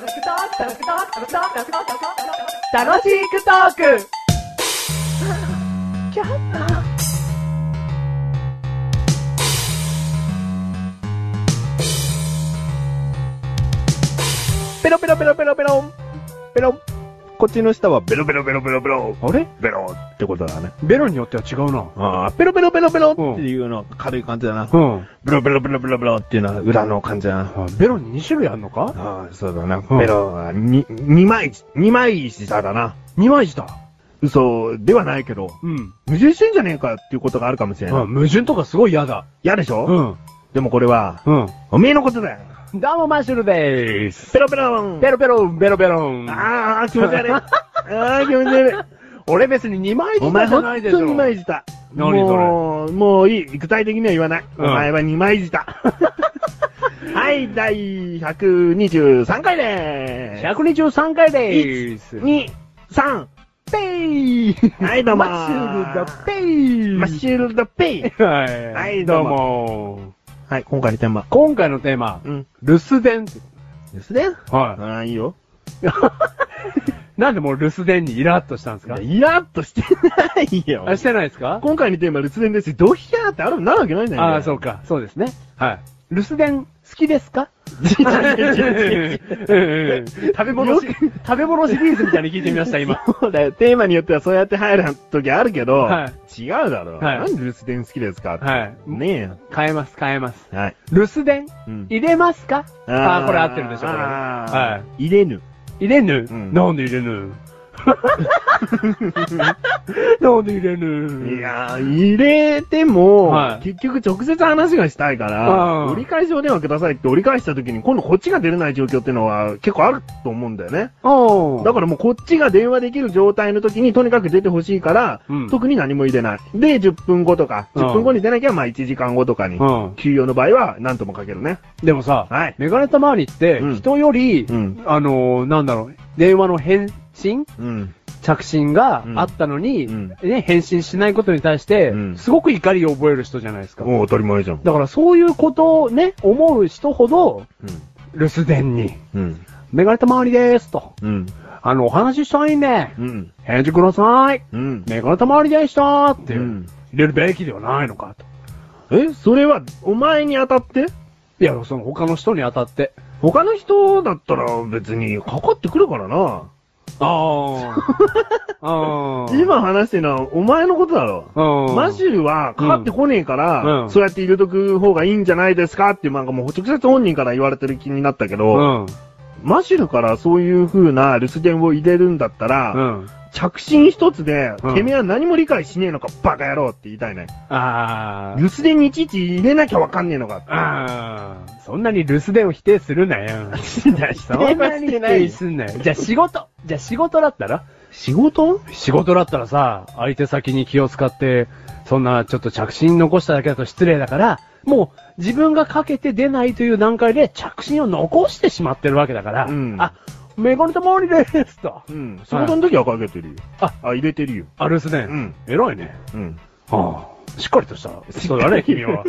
楽しくトーク。ペロペロペロペロペロン。ペロン。こっちの下はベロベロベロベロベロ。あれ？ベロってことだね。ベロによっては違うな。ああ、ペロペロペロペロっていうの軽い感じだな。うん。ベロベロベロベロベロっていうのは裏の感じだな。あベロに2種類あんのか？ああ、そうだな。うんベロはに、二枚、二枚舌だな。?2 枚舌？嘘ではないけど、うん。矛盾してんじゃねえかっていうことがあるかもしれない。あ矛盾とかすごい嫌だ。嫌でしょ？うん。でもこれは、うん。おめえのことだよ。どうも、マッシュルでーす。ペロペロン。ペロペロン、ベロベロン。ああ、気持ち悪い。ああ、気持ち悪い。俺別に2枚舌じゃないでしょ。二枚舌。何それ？もう、もういい。具体的には言わない。うんお前は二枚舌。はい、第123回でー123回でーす。す。2、3、ペイはい、どうもマッシュルだ、ペイマッシュルドペイ。はい。はいどうも。はい、今回のテーマ。今回のテーマ、うん。留守電って。ですね。はああ、いいよ。い。なんでもう留守電にイラッとしたんですか？イラッとしてないよ。あ、してないですか？今回のテーマ、留守電ですよ。ドヒャーってある、なるわけないんだよ。ああ、そうか。そうですね。はい。留守電好きですか？食べ物し、食べ物シリーズみたいに聞いてみました、今。そうだよ。テーマによってはそうやって入る時あるけど、は違うだろ。はいなんで留守電好きですかはいねえよ。変えます、変えます。はい。留守電うん入れますか？あーあ、これ合ってるでしょ、これ。は入れぬ。い。入れぬ？うんなんで入れぬ？なんで入れぬいやー、入れても、はい結局直接話がしたいから、うん折り返しお電話くださいって折り返した時に今度こっちが出れない状況っていうのは結構あると思うんだよね。おだからもうこっちが電話できる状態の時にとにかく出てほしいから、うん特に何も入れない。で、10分後とか、うん10分後に出なきゃまあ1時間後とかに、うん。休養の場合は何ともかけるね。でもさ、はいメガネたまわりってうん、人より、うんあのー、なんだろう、電話の返信うん。着信がうんあったのに、うんね、返信しないことに対して、うんすごく怒りを覚える人じゃないですか。もう当たり前じゃん。だからそういうことをね、思う人ほど、留守電に、うん。メガネたまわりでーすと。うん。あの、お話ししたいん。返事ください。うん。メガネたまわりでしたーって、うん入れるべきではないのかと。え、それは、お前に当たって？いや、その他の人に当たって。他の人だったら別にかかってくるからな。あ あ。今話してるのはお前のことだろ。うん、マシルはかかってこねえから、うんそうやって入れとく方がいいんじゃないですかっていうなんかもう直接本人から言われてる気になったけど、うん。マシルからそういう風な留守電を入れるんだったら、うん。着信一つで、うんてめえは何も理解しねえのか、バカ野郎って言いたいね。ああ。留守電にいちいち入れなきゃわかんねえのか。ああ。そんなに留守電を否定する なよ。そんなに否定すんなよ。じゃあ仕事。じゃあ仕事だったら？仕事？仕事だったらさ、相手先に気を使って、そんなちょっと着信残しただけだと失礼だから、もう自分がかけて出ないという段階で着信を残してしまってるわけだから、うんあ、メガネたまわりですと。うん。仕事の時はかけてるよ。あ、あ、入れてるよ。あ、留守電。うん偉いね。うん。はあ、しっかりとした人だね、君は。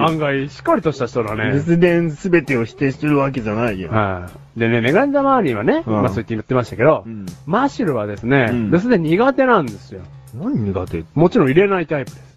あ 案外、しっかりとした人だね。留守電すべてを否定してるわけじゃないよ。はい。でね、メガネたまわりはね、うんまあそう言って言ってましたけど、うんマシルはですね、うん留守電苦手なんですよ。何苦手？もちろん入れないタイプです。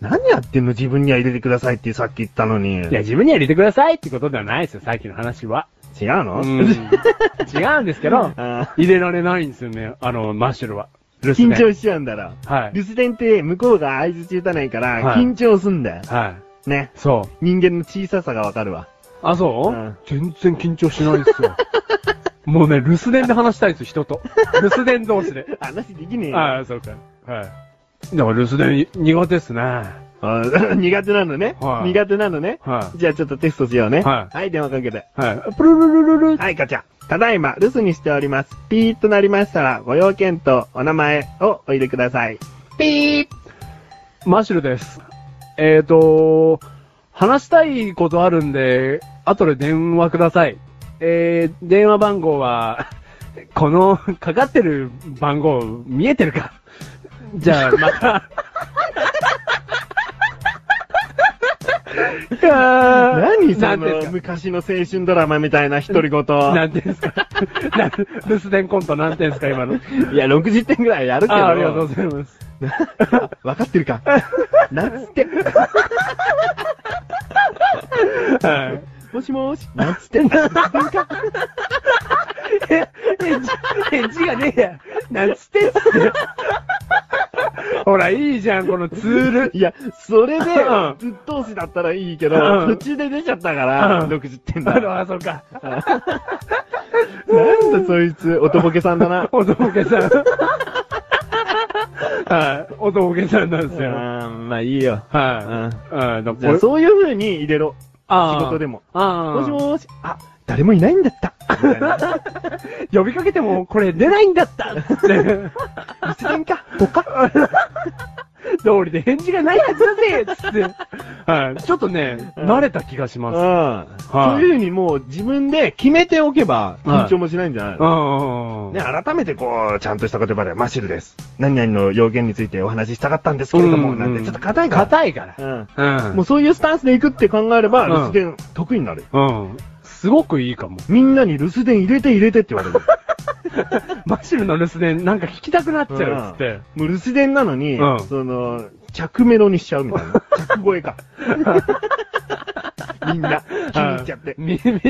何やってんの自分には入れてくださいってさっき言ったのに。いや、自分には入れてくださいってことではないですよ、さっきの話は。違うの、うん。違うんですけど、あ入れられないんですよね、あの、マッシュルは。留緊張しちゃうんだろ。はい。留守電って向こうが合図打たないから、はい緊張すんだよ。はい。ね。そう。人間の小ささがわかるわ。あ、そう、うん全然緊張しないですよ。もうね、留守電で話したいです、人と。留守電同士で。話できねえよ。ああ、そうか。はい。だから留守電苦手ですね。あ 苦手なのね、はい苦手なのね。はじゃあちょっとテストしようね。はい電話かけて。い。はい。プルルルルル。はい、ガチャ。ただいま、留守にしております。ピーとなりましたら、ご用件とお名前をお入れください。ピーマッシュルです。えーと、話したいことあるんで、後で電話ください。えー、電話番号は、この、かかってる番号、見えてるか？じゃあ、また。何その昔の青春ドラマみたいな独り言。なんていうんですか？な留守電コントなんていうんですか、今の？いや、60点ぐらいやるけど。あありがとうございます。分かってるか？なんつって？はい。もしもーし。なんつって。なんつってんか。え、返事、返事がねえや。なんつってっつって。ほら、いいじゃん、このツール。いや、それでうん、ずっと押しだったらいいけど、うん途中で出ちゃったから、うん60点だ。あの、あ、そうか。なんだそいつ、おとぼけさんだな。おとぼけさん。はい。おとぼけさんなんですよ。うんまあいいよ。はい。はい。だじゃあそういう風に入れろ。仕事でも。もしもーし。あ、誰もいないんだった。呼びかけても、これ出ないんだったつって。留守電かとか 通りで返事がないはずだぜつって。はい。ちょっとね、うん慣れた気がしうん。ます。そういう風にもう自分で決めておけば、はい緊張もしないんじゃないの？うん。ね、改めてこう、ちゃんとした言葉で、マシルです。何々の要件についてお話ししたかったんですけれども、うんなんてちょっと硬いから。硬いから。うん。うん。もうそういうスタンスでいくって考えれば、うん留守電得意になる。うん。すごくいいかも。みんなに留守電入れて入れてって言われる。マシルの留守電なんか聞きたくなっちゃうっつって。もう留守電なのに、うんその、着メロにしちゃうみたいな。着声か。みんな、気に入っちゃって。み、み、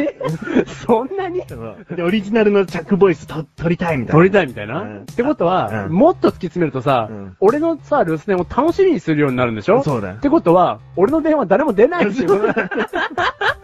そんなに？で、オリジナルの着ボイスと撮りたいみたいな。撮りたいみたいな、うん。ってことは、うん。もっと突き詰めるとさ、うん。俺のさ、留守電を楽しみにするようになるんでしょ？そうだよ。ってことは、俺の電話誰も出ないっていうことだ。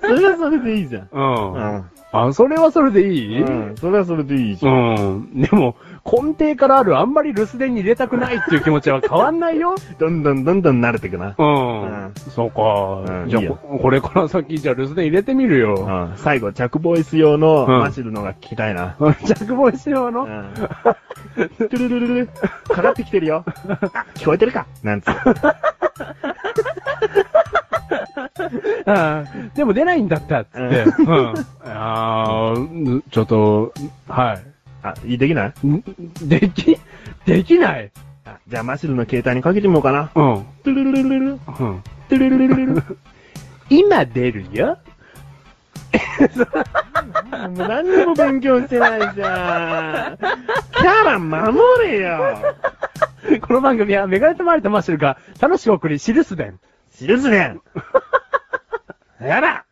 それはそれでいいじゃん。うん。うん。あ、それはそれでいい、うん。それはそれでいいじゃん。うん。でも、根底からあるあんまり留守電に入れたくないっていう気持ちは変わんないよ。どんどんどんどん慣れていくな。うん。うんそうか。じゃあうんいいよこ、これから先、じゃあ留守電入れてみるよ。うん。最後、着ボイス用のうんマシルのが聞きたいな。ジャックボイス用の、うん。トゥルルルル、かかってきてるよ。あ、聞こえてるか？なんつって。あーでも出ないんだったっつって。うん。あーちょっと、はあ、いいできない？い。んでき、できない？あじゃあマシルの携帯にかけてみようかな。うん。トゥルルルルルル、うん。トゥルルルルルル。今出るよ？もう何にも勉強してないじゃん。キャラ守れよ。この番組はメガネとマリとマッシュルが楽しく送り、シルス伝。シルスレン。やだ